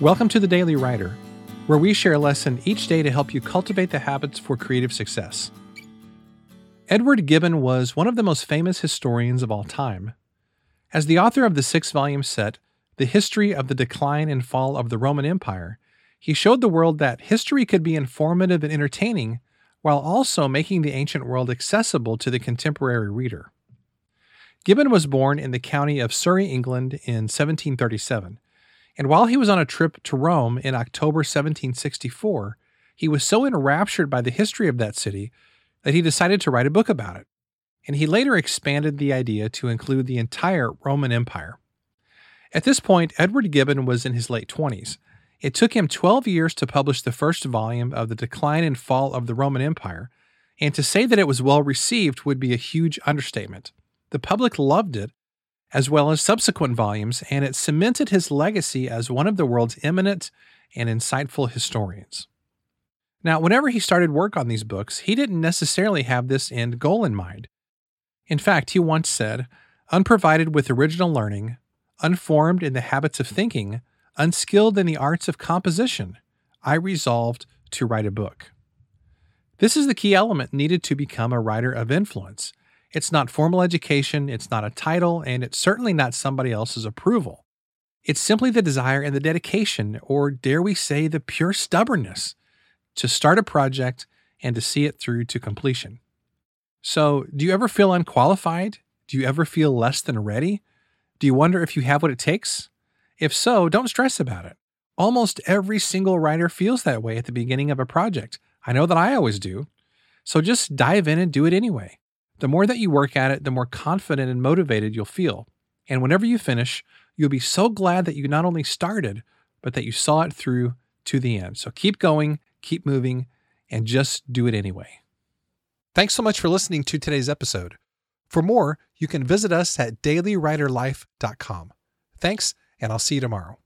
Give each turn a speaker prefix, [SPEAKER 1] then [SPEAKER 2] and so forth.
[SPEAKER 1] Welcome to the Daily Writer, where we share a lesson each day to help you cultivate the habits for creative success. Edward Gibbon was one of the most famous historians of all time. As the author of the six volume set, The History of the Decline and Fall of the Roman Empire, he showed the world that history could be informative and entertaining while also making the ancient world accessible to the contemporary reader. Gibbon was born in the county of Surrey, England in 1737, and while he was on a trip to Rome in October 1764, he was so enraptured by the history of that city that he decided to write a book about it. And he later expanded the idea to include the entire Roman Empire. At this point, Edward Gibbon was in his late 20s, it took him 12 years to publish the first volume of The Decline and Fall of the Roman Empire, and to say that it was well received would be a huge understatement. The public loved it, as well as subsequent volumes, and it cemented his legacy as one of the world's eminent and insightful historians. Now, whenever he started work on these books, he didn't necessarily have this end goal in mind. In fact, he once said, Unprovided with original learning, unformed in the habits of thinking, unskilled in the arts of composition, I resolved to write a book. This is the key element needed to become a writer of influence. It's not formal education, it's not a title, and it's certainly not somebody else's approval. It's simply the desire and the dedication, or dare we say, the pure stubbornness, to start a project and to see it through to completion. So, do you ever feel unqualified? Do you ever feel less than ready? Do you wonder if you have what it takes? If so, don't stress about it. Almost every single writer feels that way at the beginning of a project. I know that I always do. So just dive in and do it anyway. The more that you work at it, the more confident and motivated you'll feel. And whenever you finish, you'll be so glad that you not only started, but that you saw it through to the end. So keep going, keep moving, and just do it anyway. Thanks so much for listening to today's episode. For more, you can visit us at dailywriterlife.com. Thanks and I'll see you tomorrow.